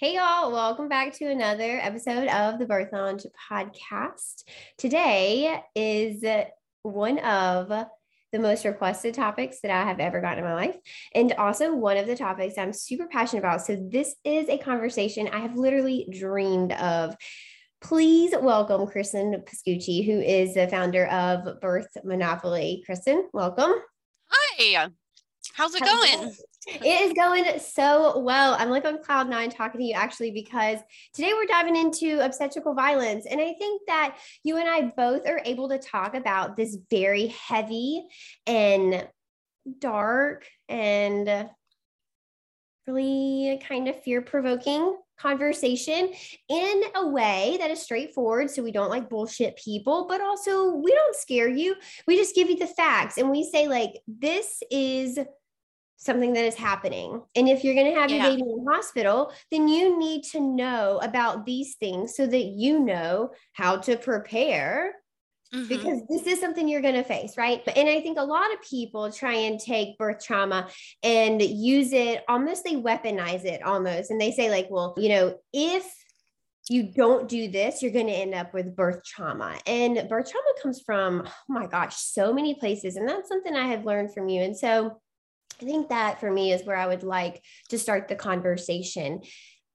Hey, y'all, welcome back to another episode of the Birth Lounge podcast. Today is one of the most requested topics that I have ever gotten in my life, and also one of the topics I'm super passionate about. So, this is a conversation I have literally dreamed of. Please welcome Cristen Pascucci, who is the founder of Birth Monopoly. Cristen, welcome. Hi, how's it How's going? It it is going so well. I'm like on cloud nine talking to you actually because today we're diving into obstetrical violence. And I think that you and I both are able to talk about this very heavy and dark and really kind of fear provoking conversation in a way that is straightforward so we don't like bullshit people but also we don't scare you we just give you the facts and we say like this is something that is happening. And if you're going to have yeah. your baby in the hospital, then you need to know about these things so that you know how to prepare. Mm-hmm. Because this is something you're going to face, right? But and I think a lot of people try and take birth trauma and use it almost, they weaponize it almost. And they say, like, well, you know, if you don't do this, you're going to end up with birth trauma. And birth trauma comes from, oh my gosh, so many places. And that's something I have learned from you. And so, I think that for me is where I would like to start the conversation.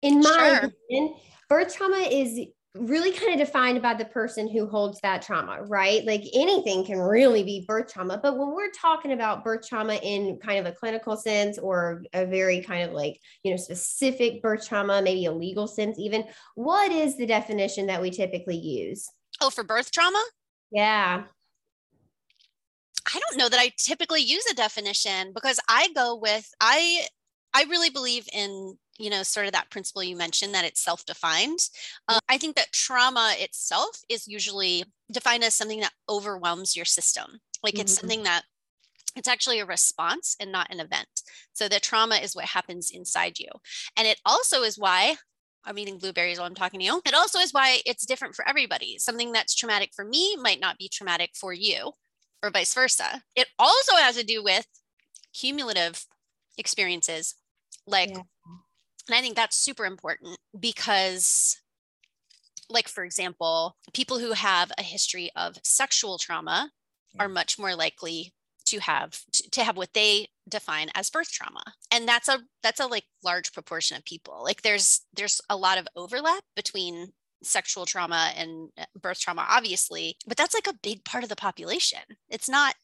In my sure. opinion, birth trauma is really kind of defined by the person who holds that trauma, right? Like anything can really be birth trauma. But when we're talking about birth trauma in kind of a clinical sense or a very kind of like, you know, specific birth trauma, maybe a legal sense, even, what is the definition that we typically use? Oh, for birth trauma? Yeah. I don't know that I typically use a definition because I go with I I really believe in you know sort of that principle you mentioned that it's self-defined. Uh, I think that trauma itself is usually defined as something that overwhelms your system. Like it's mm-hmm. something that it's actually a response and not an event. So the trauma is what happens inside you. And it also is why I'm eating blueberries while I'm talking to you. It also is why it's different for everybody. Something that's traumatic for me might not be traumatic for you or vice versa. It also has to do with cumulative experiences. Like, yeah. and I think that's super important because, like, for example, people who have a history of sexual trauma are mm. much more likely to have to have what they define as birth trauma and that's a that's a like large proportion of people like there's there's a lot of overlap between sexual trauma and uh, birth trauma, obviously, but that's like a big part of the population. It's not,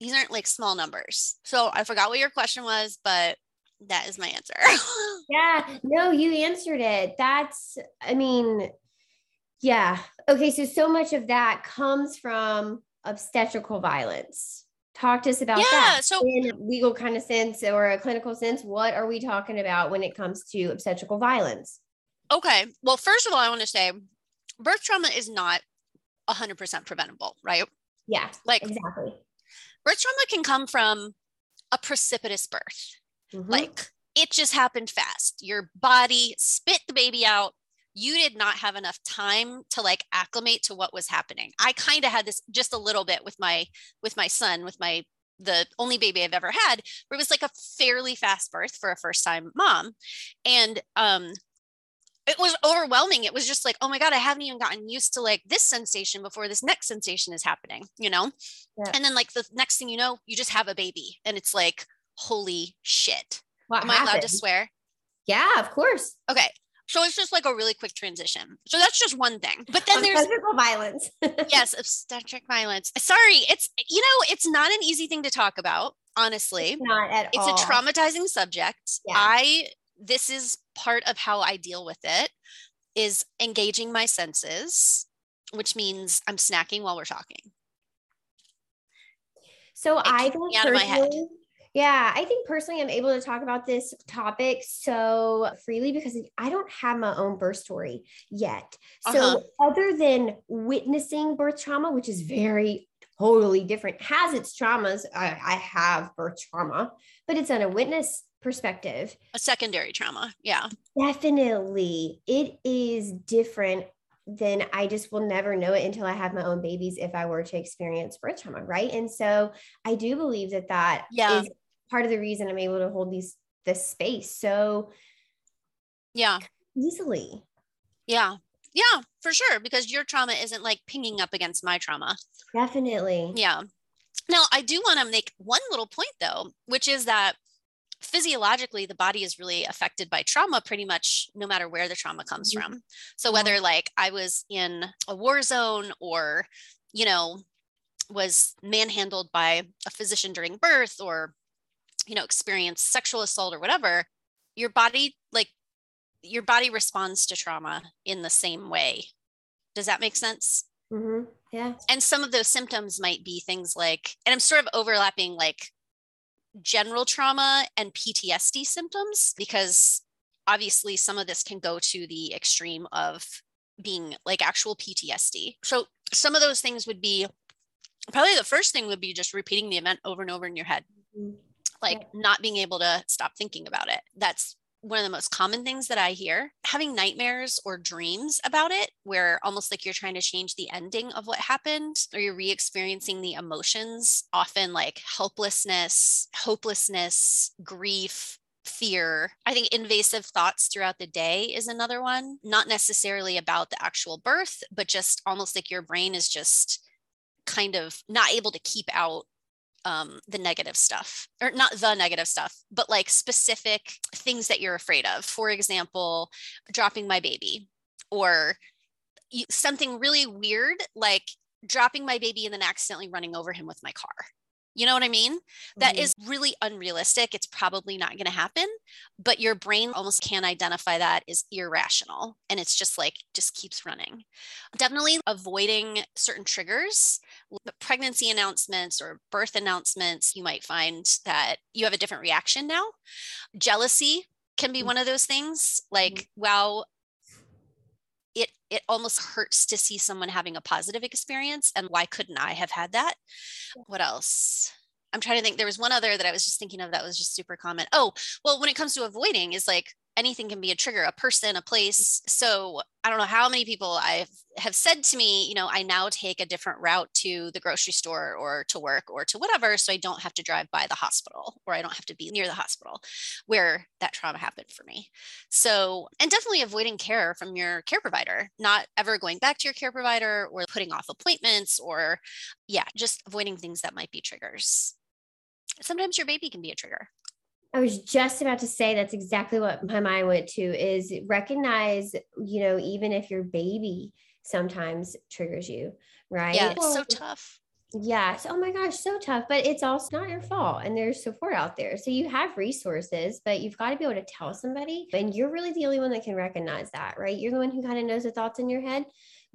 these aren't like small numbers. So I forgot what your question was, but that is my answer. yeah, no, you answered it. That's, I mean, yeah. Okay. So, so much of that comes from obstetrical violence. Talk to us about yeah, that. So, in legal kind of sense or a clinical sense, what are we talking about when it comes to obstetrical violence? Okay. Well, first of all, I want to say birth trauma is not 100% preventable, right? Yeah. Like, exactly. Birth trauma can come from a precipitous birth. Mm-hmm. Like, it just happened fast. Your body spit the baby out. You did not have enough time to like acclimate to what was happening. I kind of had this just a little bit with my with my son with my the only baby I've ever had, where it was like a fairly fast birth for a first time mom. And um, it was overwhelming. It was just like, oh my God, I haven't even gotten used to like this sensation before this next sensation is happening, you know? Yeah. And then like the next thing you know, you just have a baby and it's like, holy shit. What Am happened? I allowed to swear? Yeah, of course. Okay. So it's just like a really quick transition. So that's just one thing. But then there's physical violence. yes, obstetric violence. Sorry, it's you know, it's not an easy thing to talk about, honestly. It's not at it's all. It's a traumatizing subject. Yeah. I this is part of how I deal with it is engaging my senses, which means I'm snacking while we're talking. So I personally, yeah, I think personally I'm able to talk about this topic so freely because I don't have my own birth story yet. So uh-huh. other than witnessing birth trauma, which is very totally different, has its traumas. I, I have birth trauma, but it's on a witness perspective. A secondary trauma. Yeah. Definitely. It is different then I just will never know it until I have my own babies if I were to experience birth trauma, right? And so I do believe that that yeah. is part of the reason I'm able to hold these this space so yeah easily. Yeah. Yeah, for sure because your trauma isn't like pinging up against my trauma. Definitely. Yeah. Now, I do want to make one little point though, which is that physiologically the body is really affected by trauma pretty much no matter where the trauma comes mm-hmm. from. So whether like i was in a war zone or you know was manhandled by a physician during birth or you know experienced sexual assault or whatever your body like your body responds to trauma in the same way. Does that make sense? Mm-hmm. yeah. And some of those symptoms might be things like and i'm sort of overlapping like general trauma and ptsd symptoms because obviously some of this can go to the extreme of being like actual ptsd so some of those things would be probably the first thing would be just repeating the event over and over in your head. Mm-hmm. Like not being able to stop thinking about it. That's one of the most common things that I hear. Having nightmares or dreams about it, where almost like you're trying to change the ending of what happened, or you're re experiencing the emotions, often like helplessness, hopelessness, grief, fear. I think invasive thoughts throughout the day is another one, not necessarily about the actual birth, but just almost like your brain is just kind of not able to keep out um, the negative stuff, or not the negative stuff, but like specific things that you're afraid of. For example, dropping my baby, or something really weird like dropping my baby and then accidentally running over him with my car. You know what I mean? Mm-hmm. That is really unrealistic. It's probably not going to happen, but your brain almost can't identify that as irrational. And it's just like, just keeps running. Definitely avoiding certain triggers, pregnancy announcements or birth announcements. You might find that you have a different reaction now. Jealousy can be mm-hmm. one of those things. Like, mm-hmm. wow, it it almost hurts to see someone having a positive experience and why couldn't i have had that? What else? I'm trying to think there was one other that i was just thinking of that was just super common. Oh well when it comes to avoiding is like anything can be a trigger a person a place. So i don't know how many people i have said to me you know i now take a different route to the grocery store or to work or to whatever so i don't have to drive by the hospital or i don't have to be near the hospital where that trauma happened for me. So and definitely avoiding care from your care provider not ever going back to your care provider or putting off appointments or yeah just avoiding things that might be triggers. Sometimes your baby can be a trigger I was just about to say that's exactly what my mind went to is recognize, you know, even if your baby sometimes triggers you, right? Yeah, it's so tough. Yes. Oh my gosh, so tough. But it's also not your fault. And there's support out there. So you have resources, but you've got to be able to tell somebody. And you're really the only one that can recognize that, right? You're the one who kind of knows the thoughts in your head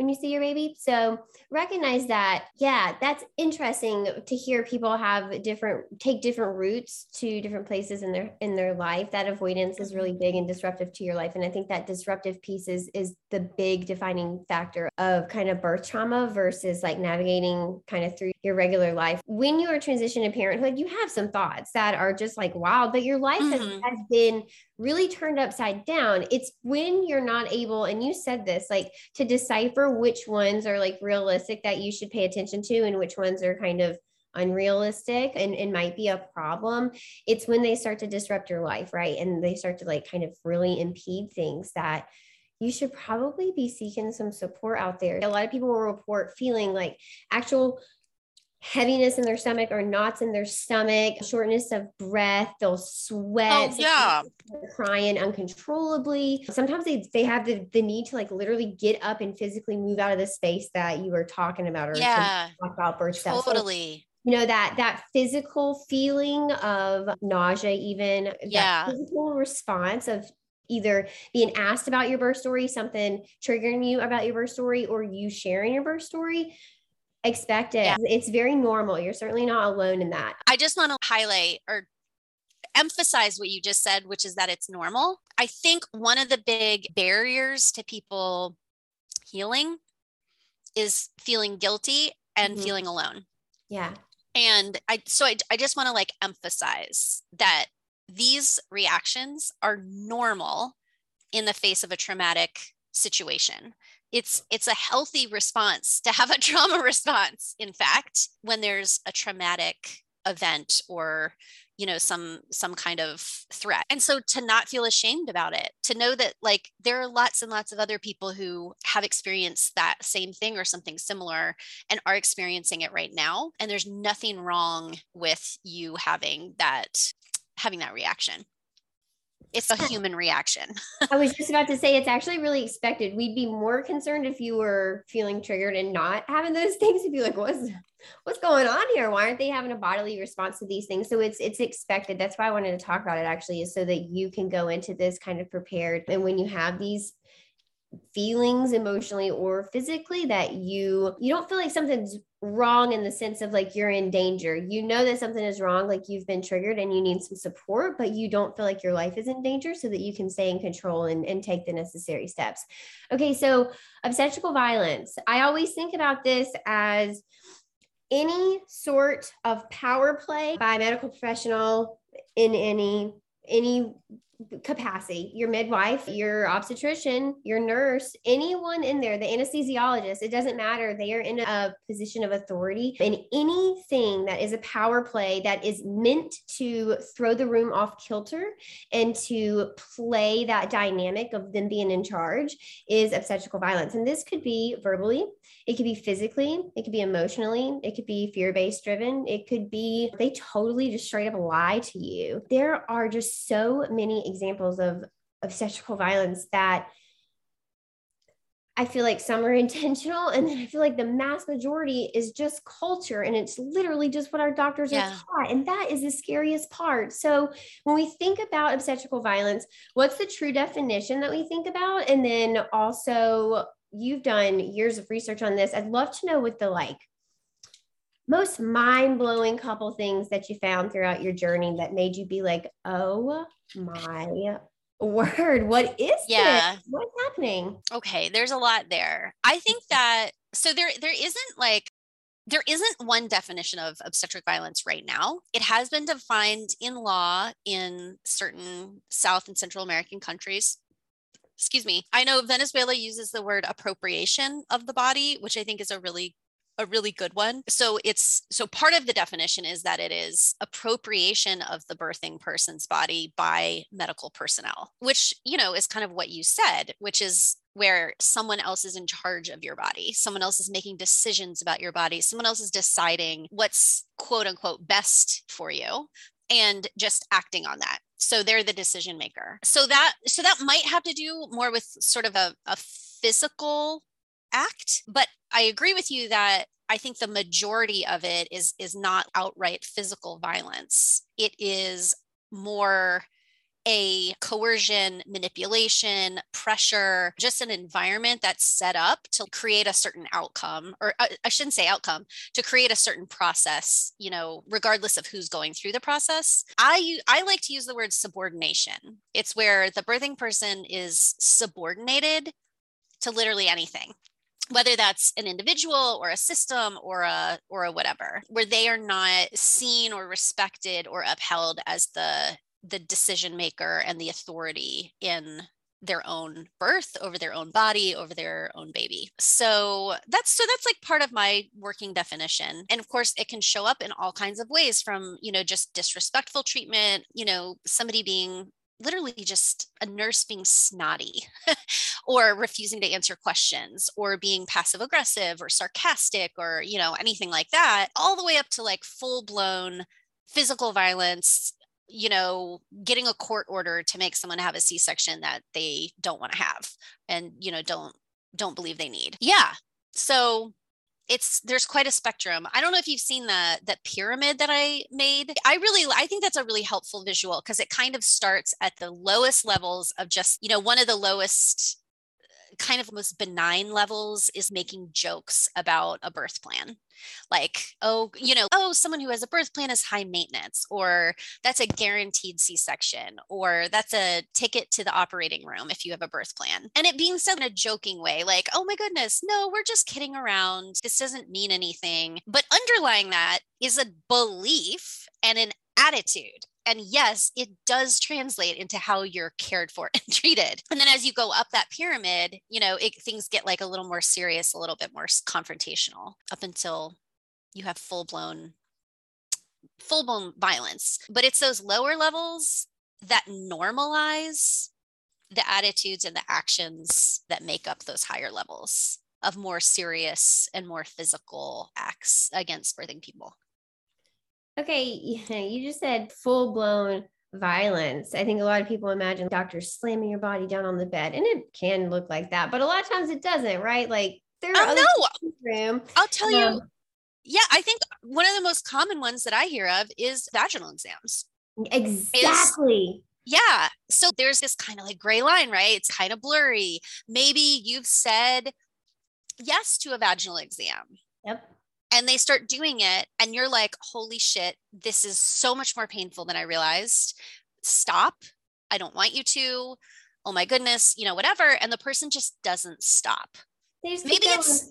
when you see your baby. So recognize that, yeah, that's interesting to hear people have different take different routes to different places in their in their life. That avoidance is really big and disruptive to your life. And I think that disruptive piece is is the big defining factor of kind of birth trauma versus like navigating kind of through your regular life. When you are transitioning to parenthood, you have some thoughts that are just like wild, but your life mm-hmm. has, has been really turned upside down. It's when you're not able, and you said this, like to decipher which ones are like realistic that you should pay attention to and which ones are kind of unrealistic and, and might be a problem it's when they start to disrupt your life right and they start to like kind of really impede things that you should probably be seeking some support out there a lot of people will report feeling like actual heaviness in their stomach or knots in their stomach, shortness of breath, they'll sweat, oh, yeah. crying uncontrollably. Sometimes they, they have the, the need to like literally get up and physically move out of the space that you were talking about or yeah, talk about birth totally. So, you know that that physical feeling of nausea even yeah physical response of either being asked about your birth story something triggering you about your birth story or you sharing your birth story expect it. Yeah. It's very normal. You're certainly not alone in that. I just want to highlight or emphasize what you just said, which is that it's normal. I think one of the big barriers to people healing is feeling guilty and mm-hmm. feeling alone. Yeah. And I, so I, I just want to like emphasize that these reactions are normal in the face of a traumatic situation it's it's a healthy response to have a trauma response in fact when there's a traumatic event or you know some some kind of threat. And so to not feel ashamed about it to know that like there are lots and lots of other people who have experienced that same thing or something similar and are experiencing it right now and there's nothing wrong with you having that having that reaction it's a human reaction. I was just about to say it's actually really expected. We'd be more concerned if you were feeling triggered and not having those things. To be like, what's what's going on here? Why aren't they having a bodily response to these things? So it's it's expected. That's why I wanted to talk about it actually, is so that you can go into this kind of prepared. And when you have these feelings emotionally or physically that you you don't feel like something's wrong in the sense of like you're in danger. You know that something is wrong like you've been triggered and you need some support but you don't feel like your life is in danger so that you can stay in control and, and take the necessary steps. Okay so obstetrical violence. I always think about this as any sort of power play by a medical professional in any any capacity your midwife your obstetrician your nurse anyone in there the anesthesiologist it doesn't matter. They are in a position of authority. And anything that is a power play that is meant to throw the room off kilter and to play that dynamic of them being in charge is obstetrical violence. And this could be verbally it could be physically, it could be emotionally, it could be fear based driven, it could be they totally just straight up lie to you. There are just so many examples of obstetrical violence that I feel like some are intentional, and then I feel like the mass majority is just culture, and it's literally just what our doctors yeah. are taught, and that is the scariest part. So when we think about obstetrical violence, what's the true definition that we think about, and then also you've done years of research on this. I'd love to know what the like most mind-blowing couple things that you found throughout your journey that made you be like, "Oh my word, what is yeah. this? What's happening?" Okay, there's a lot there. I think that so there there isn't like there isn't one definition of obstetric violence right now. It has been defined in law in certain South and Central American countries excuse me. I know Venezuela uses the word appropriation of the body, which I think is a really a really good one. So it's so part of the definition is that it is appropriation of the birthing person's body by medical personnel, which, you know, is kind of what you said, which is where someone else is in charge of your body. Someone else is making decisions about your body. Someone else is deciding what's quote unquote best for you and just acting on that so they're the decision maker so that so that might have to do more with sort of a, a physical act but i agree with you that i think the majority of it is is not outright physical violence it is more a coercion, manipulation, pressure, just an environment that's set up to create a certain outcome, or uh, I shouldn't say outcome, to create a certain process, you know, regardless of who's going through the process. I, I like to use the word subordination. It's where the birthing person is subordinated to literally anything whether that's an individual or a system or a or a whatever where they are not seen or respected or upheld as the the decision maker and the authority in their own birth over their own body over their own baby. So that's so that's like part of my working definition. And of course it can show up in all kinds of ways from you know just disrespectful treatment you know somebody being literally just a nurse being snotty or refusing to answer questions or being passive aggressive or sarcastic or you know anything like that all the way up to like full blown physical violence you know getting a court order to make someone have a c-section that they don't want to have and you know don't don't believe they need. Yeah so it's there's quite a spectrum. I don't know if you've seen the that pyramid that i made. I really i think that's a really helpful visual because it kind of starts at the lowest levels of just you know one of the lowest kind of most benign levels is making jokes about a birth plan. Like, oh, you know, oh, someone who has a birth plan is high maintenance, or that's a guaranteed C section, or that's a ticket to the operating room if you have a birth plan. And it being said in a joking way, like, oh my goodness, no, we're just kidding around. This doesn't mean anything. But underlying that is a belief and an attitude and yes, it does translate into how you're cared for and treated. And then as you go up that pyramid, you know, it, things get like a little more serious, a little bit more confrontational up until you have full blown full blown violence. But it's those lower levels that normalize the attitudes and the actions that make up those higher levels of more serious and more physical acts against birthing people. Okay, you just said full blown violence. I think a lot of people imagine doctors slamming your body down on the bed, and it can look like that, but a lot of times it doesn't, right? Like there are oh, no. room. I'll tell um, you. Yeah, I think one of the most common ones that I hear of is vaginal exams. Exactly. Is, yeah. So there's this kind of like gray line, right? It's kind of blurry. Maybe you've said yes to a vaginal exam. Yep and they start doing it and you're like holy shit this is so much more painful than i realized. Stop. I don't want you to. Oh my goodness you know whatever and the person just doesn't stop. Maybe it's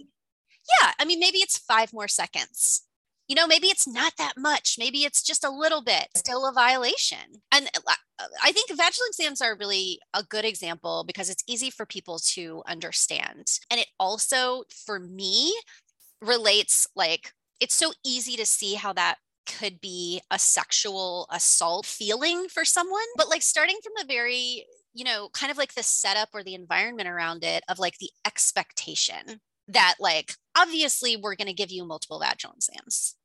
yeah i mean maybe it's five more seconds. You know maybe it's not that much. Maybe it's just a little bit. Still a violation. And uh, i think vaginal exams are really a good example because it's easy for people to understand. And it also for me relates like it's so easy to see how that could be a sexual assault feeling for someone but like starting from the very you know kind of like the setup or the environment around it of like the expectation that like obviously we're going to give you multiple vaginal exams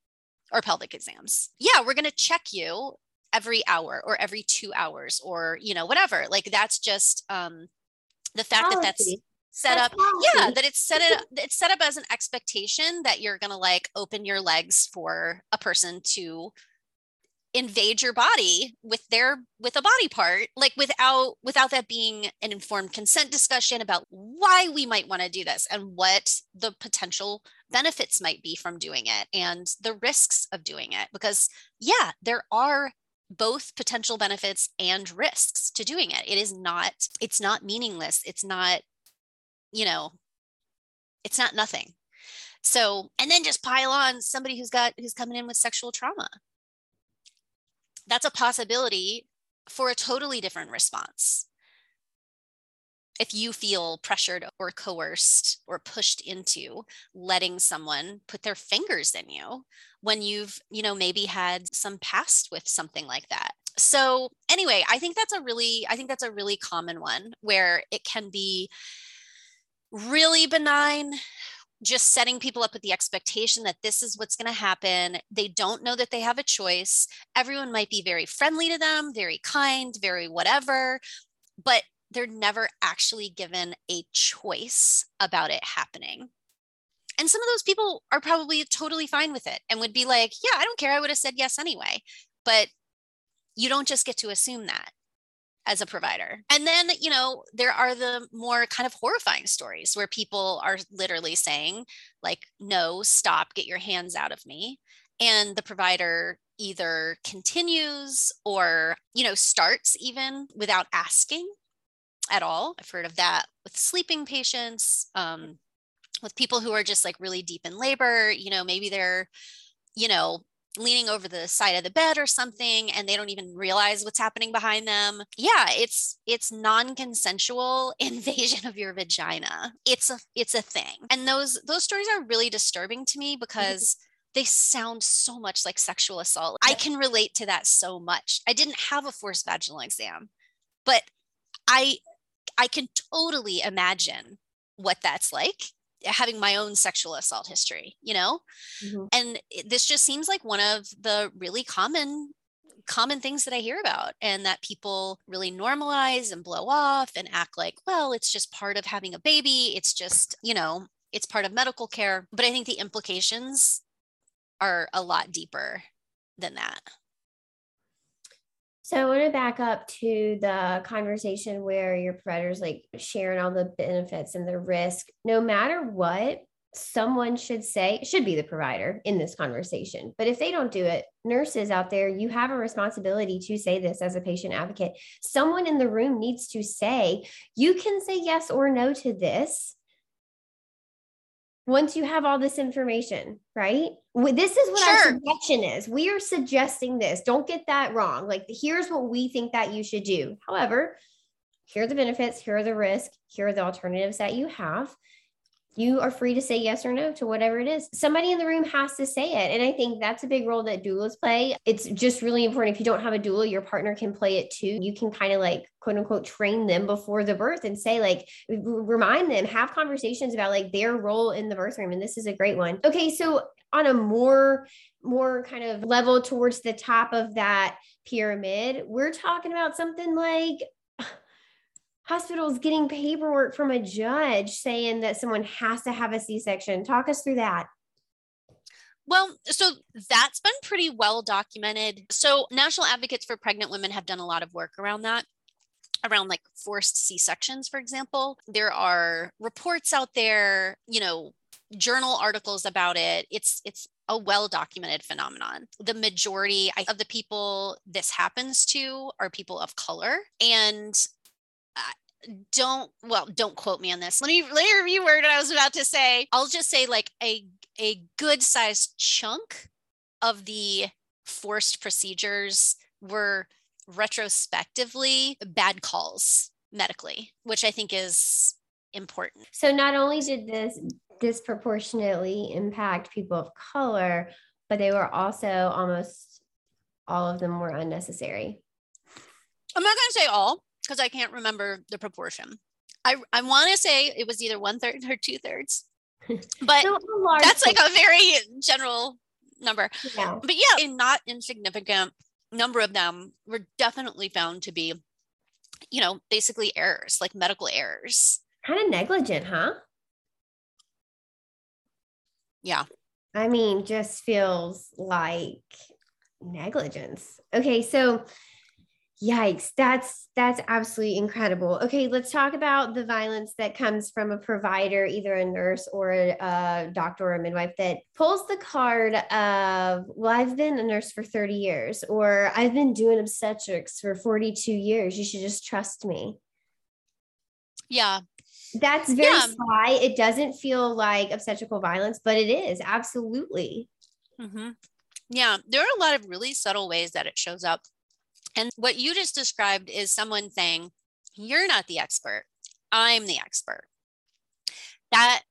or pelvic exams yeah we're going to check you every hour or every two hours or you know whatever like that's just um the fact Policy. that that's set That's up yeah that it's set it it's set up as an expectation that you're going to like open your legs for a person to invade your body with their with a body part like without without that being an informed consent discussion about why we might want to do this and what the potential benefits might be from doing it and the risks of doing it because yeah there are both potential benefits and risks to doing it. It is not it's not meaningless. It's not you know, it's not nothing. So, and then just pile on somebody who's got, who's coming in with sexual trauma. That's a possibility for a totally different response. If you feel pressured or coerced or pushed into letting someone put their fingers in you when you've, you know, maybe had some past with something like that. So, anyway, I think that's a really, I think that's a really common one where it can be really benign just setting people up with the expectation that this is what's going to happen. They don't know that they have a choice. Everyone might be very friendly to them, very kind, very whatever, but they're never actually given a choice about it happening. And some of those people are probably totally fine with it and would be like, yeah, I don't care. I would have said yes anyway. But you don't just get to assume that as a provider. And then, you know, there are the more kind of horrifying stories where people are literally saying, like, no, stop, get your hands out of me. And the provider either continues or, you know, starts even without asking at all. I've heard of that with sleeping patients, um, with people who are just like really deep in labor. You know, maybe they're, you know, leaning over the side of the bed or something and they don't even realize what's happening behind them. Yeah it's it's non-consensual invasion of your vagina. It's a it's a thing. And those those stories are really disturbing to me mm-hmm. because they sound so much like sexual assault. I can relate to that so much. I didn't have a forced vaginal exam but i i can totally imagine what that's like having my own sexual assault history, you know? Mm-hmm. And this just seems like one of the really common common things that I hear about and that people really normalize and blow off and act like, well, it's just part of having a baby. It's just, you know, it's part of medical care. But I think the implications are a lot deeper than that. So I want to back up to the conversation where your provider's like sharing all the benefits and the risk. No matter what, someone should say, should be the provider in this conversation. But if they don't do it, nurses out there, you have a responsibility to say this as a patient advocate. Someone in the room needs to say, you can say yes or no to this once you have all this information, right? This is what sure. our suggestion is. We are suggesting this. Don't get that wrong. Like, here's what we think that you should do. However, here are the benefits, here are the risks, here are the alternatives that you have you are free to say yes or no to whatever it is. Somebody in the room has to say it. And I think that's a big role that doulas play. It's just really important. If you don't have a doula, your partner can play it too. You can kind of like, quote unquote, train them before the birth and say, like, remind them, have conversations about like their role in the birth room. And this is a great one. Okay. So, on a more, more kind of level towards the top of that pyramid, we're talking about something like hospitals getting paperwork from a judge saying that someone has to have a C-section. Talk us through that. Well, so that's been pretty well documented. So, National Advocates for Pregnant Women have done a lot of work around that, around like forced C sections, for example. There are reports out there, you know, journal articles about it. It's it's a well documented phenomenon. The majority of the people this happens to are people of color. And don't well don't quote me on this. Let me let me review what i was about to say. I'll just say like a a good sized chunk of the forced procedures were retrospectively bad calls medically which i think is important. So not only did this disproportionately impact people of color but they were also almost all of them were unnecessary. I'm not going to say all because I can't remember the proportion. I, I want to say it was either one third or two thirds, but that's like a very general number. Yeah. But yeah, a not insignificant number of them were definitely found to be, you know, basically errors, like medical errors. Kind of negligent, huh? Yeah. I mean, just feels like negligence. Okay, so Yikes, that's that's absolutely incredible. Okay, let's talk about the violence that comes from a provider, either a nurse or a, a, doctor or a midwife that pulls the card of, well, I've been a nurse for 30 years, or I've been doing obstetrics for 42 years. You should just trust me. Yeah. That's very yeah. sly. It doesn't feel like obstetrical violence, but it is absolutely. Mm-hmm. Yeah, there are a lot of really subtle ways that it shows up and what you just described is someone saying, You're not the expert, I'm the expert. That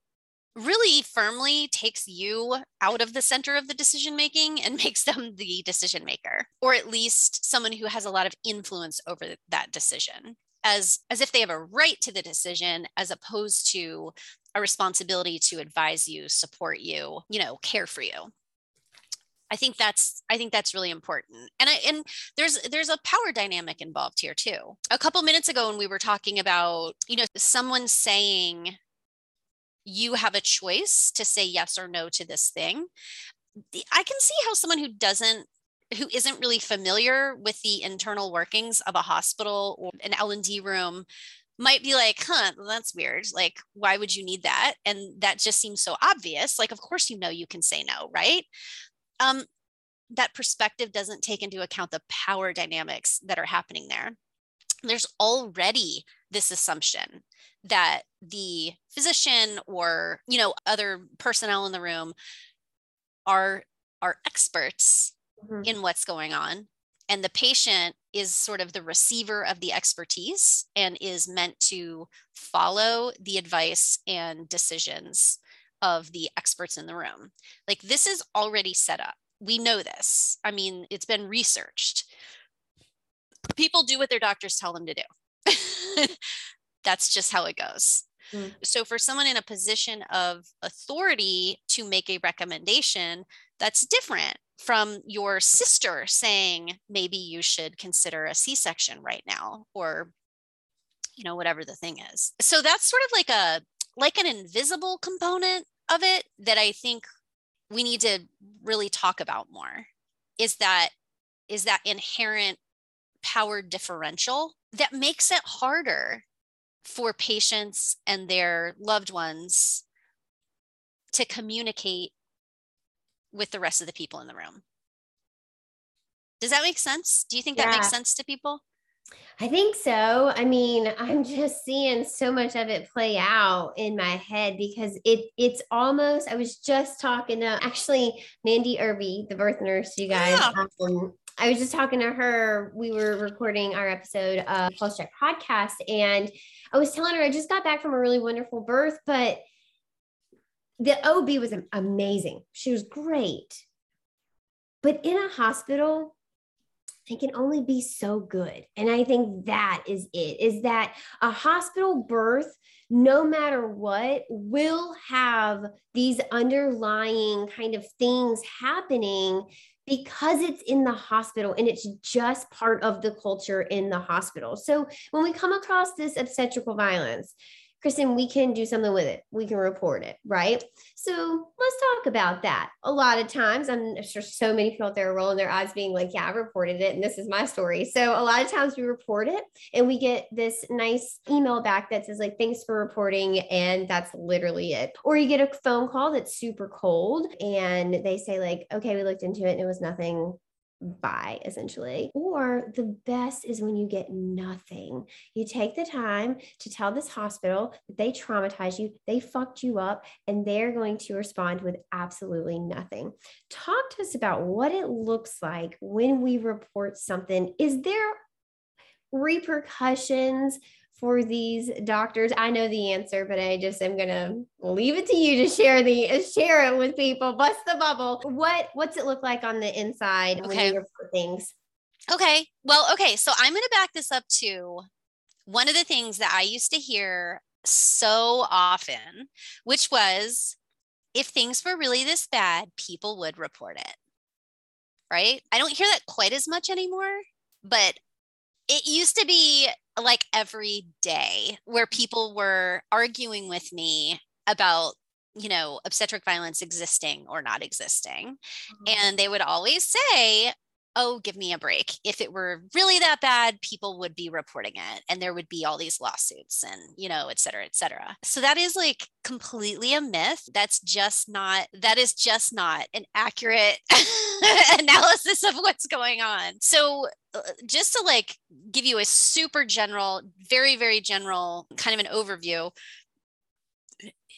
really firmly takes you out of the center of the decision making and makes them the decision maker, or at least someone who has a lot of influence over that decision. As, as if they have a right to the decision as opposed to a responsibility to advise you support you you know care for you I think that's I think that's really important. And I and there's there's a power dynamic involved here too. A couple minutes ago when we were talking about, you know, someone saying you have a choice to say yes or no to this thing. I can see how someone who doesn't who isn't really familiar with the internal workings of a hospital or an L&D room might be like, huh, that's weird. Like, why would you need that? And that just seems so obvious. Like, of course, you know, you can say no, right? Um, that perspective doesn't take into account the power dynamics that are happening there. There's already this assumption that the physician or you know other personnel in the room are are experts mm-hmm. in what's going on and the patient is sort of the receiver of the expertise and is meant to follow the advice and decisions of the experts in the room. Like this is already set up. We know this. I mean, it's been researched. People do what their doctors tell them to do. That's just how it goes. Mm. So, for someone in a position of authority to make a recommendation, that's different from your sister saying maybe you should consider a c-section right now or you know whatever the thing is so that's sort of like a like an invisible component of it that i think we need to really talk about more is that is that inherent power differential that makes it harder for patients and their loved ones to communicate with the rest of the people in the room. Does that make sense? Do you think that makes sense to people? I think so. I mean, I'm just seeing so much of it play out in my head because it it's almost I was just talking to actually Mandy Irby, the birth nurse, you guys. Yeah. Um, I was just talking to her. We were recording our episode of Pulse Check podcast, and I was telling her I just got back from a really wonderful birth, but the OB was amazing. She was great. But in a hospital, they can only be so good. And I think that is it is that a hospital birth, no matter what, will have these underlying kind of things happening because it's in the hospital and it's just part of the culture in the hospital. So when we come across this obstetrical violence, Cristen, we can do something with it. We can report it, right? So let's talk about that. A lot of times, I'm sure so many people out there are rolling their eyes, being like, Yeah, I reported it, and this is my story. So a lot of times we report it and we get this nice email back that says, like, thanks for reporting. And that's literally it. Or you get a phone call that's super cold and they say, like, okay, we looked into it and it was nothing buy essentially. Or the best is when you get nothing. You take the time to tell this hospital that they traumatized you, they fucked you up, and they're going to respond with absolutely nothing. Talk to us about what it looks like when we report something. Is there repercussions for these doctors? I know the answer, but I just am gonna leave it to you to share the share it with people. Bust the bubble. What what's it look like on the inside okay. when you report things? Okay. Well, okay. So I'm gonna back this up to one of the things that I used to hear so often, which was if things were really this bad, people would report it. Right. I don't hear that quite as much anymore, but it used to be like every day where people were arguing with me about you know obstetric violence existing or not existing mm-hmm. and they would always say oh give me a break. If it were really that bad people would be reporting it and there would be all these lawsuits and you know et cetera et cetera. So that is like completely a myth. That's just not that is just not an accurate analysis of what's going on. So uh, just to like give you a super general, very, very general kind of an overview,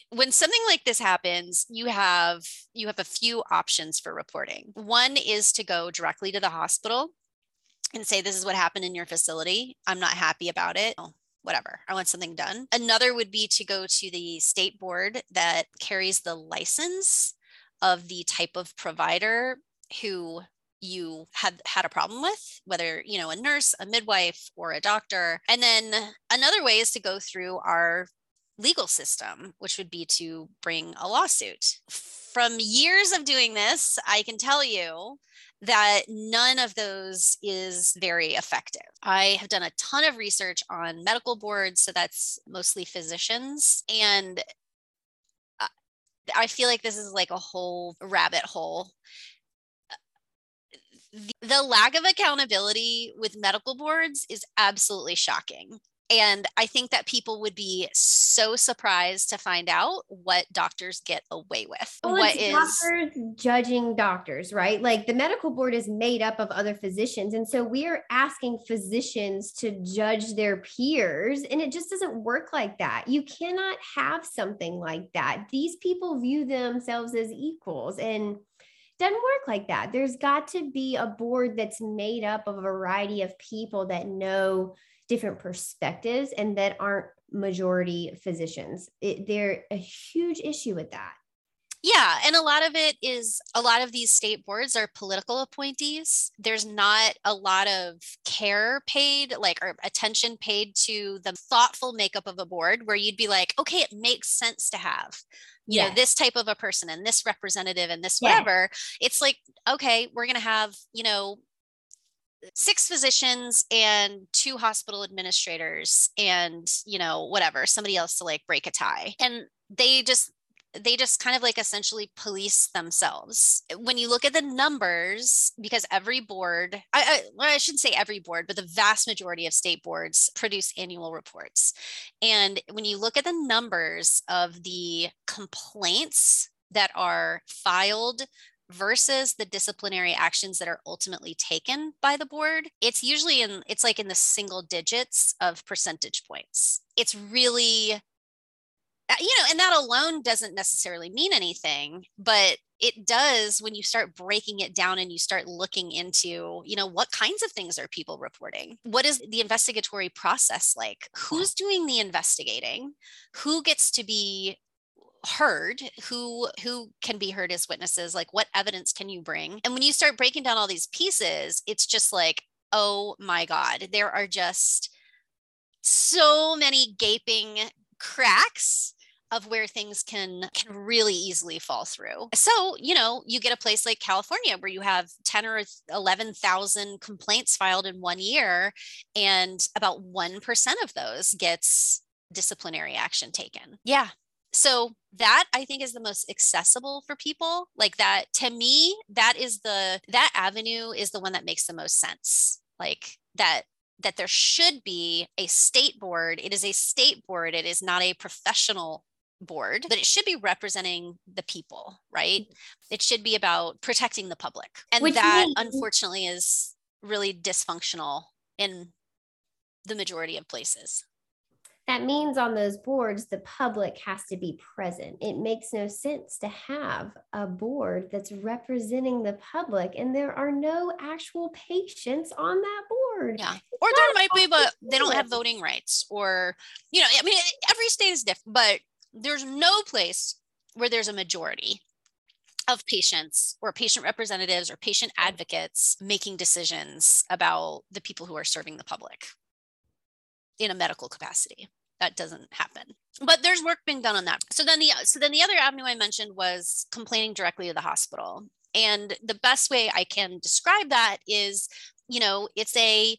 when something like this happens you have you have a few options for reporting. One is to go directly to the hospital and say this is what happened in your facility. I'm not happy about it. Oh, whatever. I want something done. Another would be to go to the state board that carries the license of the type of provider who you had had a problem with whether you know a nurse a midwife or a doctor. And then another way is to go through our legal system which would be to bring a lawsuit from years of doing this i can tell you that none of those is very effective. I have done a ton of research on medical boards, so that's mostly physicians. And uh, I feel like this is like a whole rabbit hole the lack of accountability with medical boards is absolutely shocking. And I think that people would be so surprised to find out what doctors get away with. Well, what is doctors judging doctors, right? Like the medical board is made up of other physicians. And so we are asking physicians to judge their peers. And it just doesn't work like that. You cannot have something like that. These people view themselves as equals. And doesn't work like that. There's got to be a board that's made up of a variety of people that know different perspectives and that aren't majority physicians. It, they're a huge issue with that. Yeah, and a lot of it is a lot of these state boards are political appointees. There's not a lot of care paid, like or attention paid to the thoughtful makeup of a board where you'd be like, okay, it makes sense to have you yes. know this type of a person and this representative and this whatever it's like okay we're going to have you know six physicians and two hospital administrators and you know whatever somebody else to like break a tie and they just they just kind of like essentially police themselves. When you look at the numbers, because every board, I, I, well, I shouldn't say every board, but the vast majority of state boards produce annual reports. And when you look at the numbers of the complaints that are filed versus the disciplinary actions that are ultimately taken by the board it's usually in it's like in the single digits of percentage points it's really uh, you know, and that alone doesn't necessarily mean anything, but it does when you start breaking it down and you start looking into, you know, what kinds of things are people reporting? What is the investigatory process like? Who's doing the investigating? Who gets to be heard who who can be heard as witnesses like what evidence can you bring and when you start breaking down all these pieces it's just like oh my god there are just so many gaping cracks of where things can can really easily fall through. So, you know, you get a place like California where you have 10 or 11,000 complaints filed in one year and about 1% of those gets disciplinary action taken. Yeah. So that I think is the most accessible for people. Like that to me that is the that avenue is the one that makes the most sense. Like that that there should be a state board. It is a state board. It is not a professional board, but it should be representing the people, right? It should be about protecting the public. And Which that means- unfortunately is really dysfunctional in the majority of places. That means on those boards, the public has to be present. It makes no sense to have a board that's representing the public and there are no actual patients on that board. Yeah. Or there might be, but they don't have voting rights. Or, you know, I mean, every state is different, but there's no place where there's a majority of patients or patient representatives or patient advocates making decisions about the people who are serving the public in a medical capacity that doesn't happen. But there's work being done on that. So then the so then the other avenue i mentioned was complaining directly to the hospital. And the best way i can describe that is you know it's a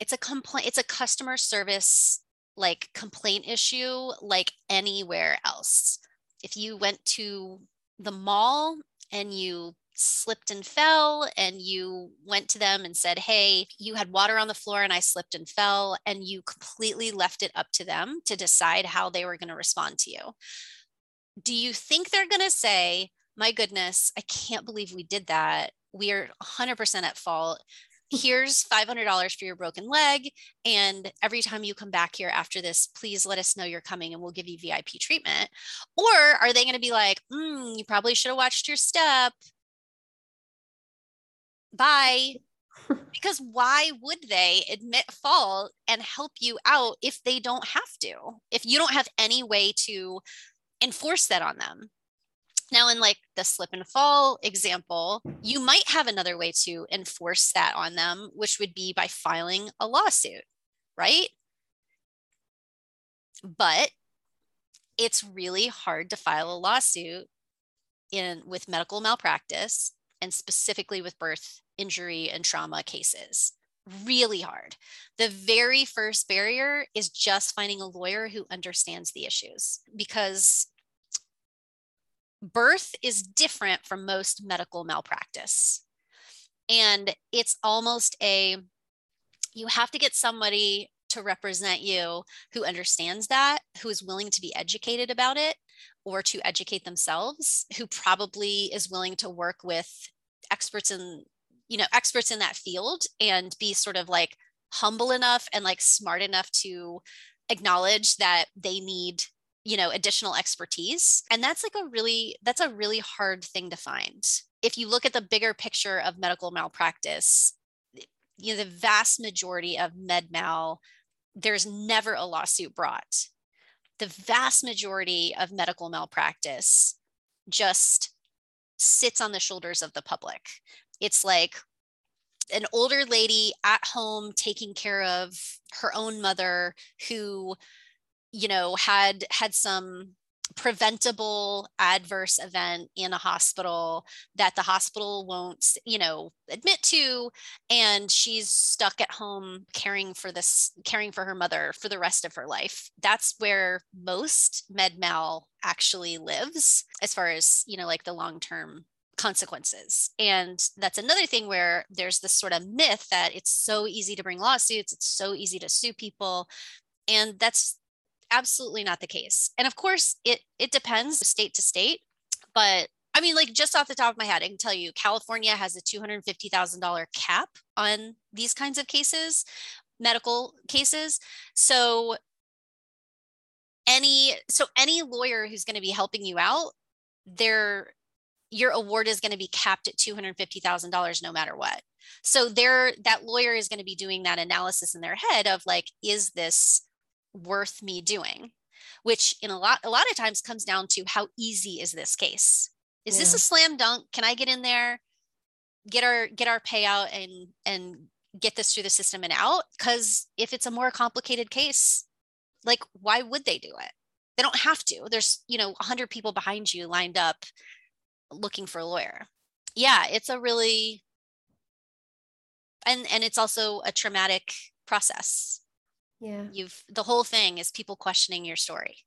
it's a complaint it's a customer service like complaint issue like anywhere else. If you went to the mall and you slipped and fell and you went to them and said, Hey, you had water on the floor and I slipped and fell, and you completely left it up to them to decide how they were going to respond to you. Do you think they're going to say, My goodness, I can't believe we did that? We are 100% at fault here's $500 for your broken leg. And every time you come back here after this, please let us know you're coming and we'll give you VIP treatment. Or are they going to be like, mm, you probably should have watched your step? Bye. because why would they admit fault and help you out if they don't have to? If you don't have any way to enforce that on them? Now, in like the slip and fall example, you might have another way to enforce that on them, which would be by filing a lawsuit, right? But it's really hard to file a lawsuit in with medical malpractice and specifically with birth injury and trauma cases really hard. The very first barrier is just finding a lawyer who understands the issues because birth is different from most medical malpractice. And it's almost a, you have to get somebody to represent you who understands that, who is willing to be educated about it or to educate themselves, who probably is willing to work with experts in, you know, experts in that field and be sort of like humble enough and like smart enough to acknowledge that they need you know additional expertise and that's like a really that's a really hard thing to find if you look at the bigger picture of medical malpractice, you know, the vast majority of med mal, there's never a lawsuit brought. The vast majority of medical malpractice just sits on the shoulders of the public. It's like an older lady at home taking care of her own mother who you know had had some preventable adverse event in a hospital that the hospital won't you know admit to and she's stuck at home caring for this caring for her mother for the rest of her life. That's where most med mal actually lives as far as you know like the long term consequences. And that's another thing where there's this sort of myth that it's so easy to bring lawsuits it's so easy to sue people and that's absolutely not the case. And of course, it it depends state to state, but I mean, like just off the top of my head, I can tell you California has a $250,000 cap on these kinds of cases, medical cases. So any so any lawyer who's going to be helping you out, their your award is going to be capped at $250,000 no matter what. So there that lawyer is going to be doing that analysis in their head of like is this worth me doing which in a lot a lot of times comes down to how easy is this case? Is yeah. this a slam dunk? Can i get in there get our get our payout and and get this through the system and out? Because if it's a more complicated case like why would they do it? They don't have to. There's you know 100 people behind you lined up looking for a lawyer. Yeah it's a really and and it's also a traumatic process yeah. You've the whole thing is people questioning your story.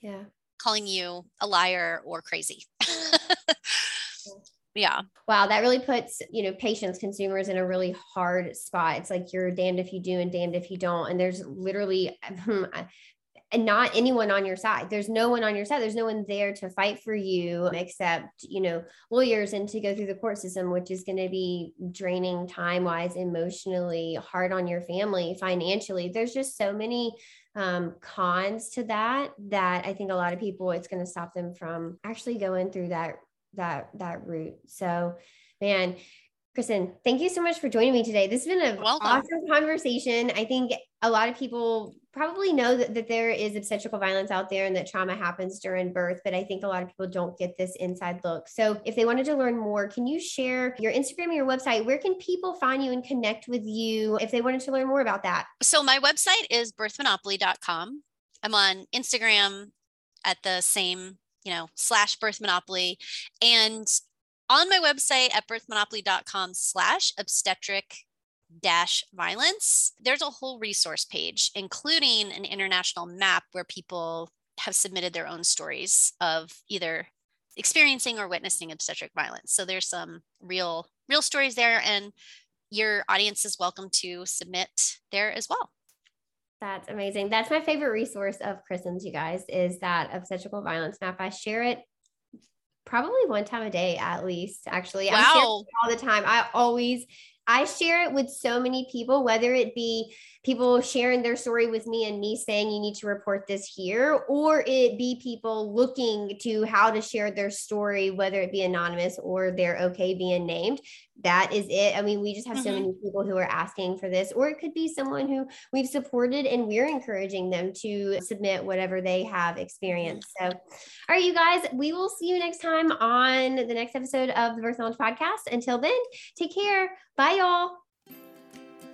Yeah. Calling you a liar or crazy. yeah. Wow, that really puts, you know, patients, consumers in a really hard spot. It's like you're damned if you do and damned if you don't. And there's literally not anyone on your side. There's no one on your side. There's no one there to fight for you except, you know, lawyers and to go through the court system, which is going to be draining time wise, emotionally, hard on your family, financially. There's just so many um, cons to that that I think a lot of people it's going to stop them from actually going through that that that route. So, man, Cristen, thank you so much for joining me today. This has been an awesome conversation. I think a lot of people probably know that, that there is obstetrical violence out there and that trauma happens during birth, but I think a lot of people don't get this inside look. So if they wanted to learn more, can you share your Instagram or your website? Where can people find you and connect with you if they wanted to learn more about that? So my website is birthmonopoly.com. I'm on Instagram at the same, you know, slash birth monopoly. And on my website at birthmonopoly.com slash obstetric dash violence, there's a whole resource page, including an international map where people have submitted their own stories of either experiencing or witnessing obstetric violence. So there's some real, real stories there, and your audience is welcome to submit there as well. That's amazing. That's my favorite resource of Cristen's, you guys, is that obstetrical violence map. I share it probably one time a day at least, actually. Wow. all the time. I always I share it with so many people, whether it be people sharing their story with me and me saying you need to report this here, or it be people looking to how to share their story, whether it be anonymous or they're okay being named. That is it. I mean, we just have mm-hmm. so many people who are asking for this, or it could be someone who we've supported and we're encouraging them to submit whatever they have experienced. So, all right, you guys, we will see you next time on the next episode of the Birth Knowledge Podcast. Until then, take care. Bye, y'all.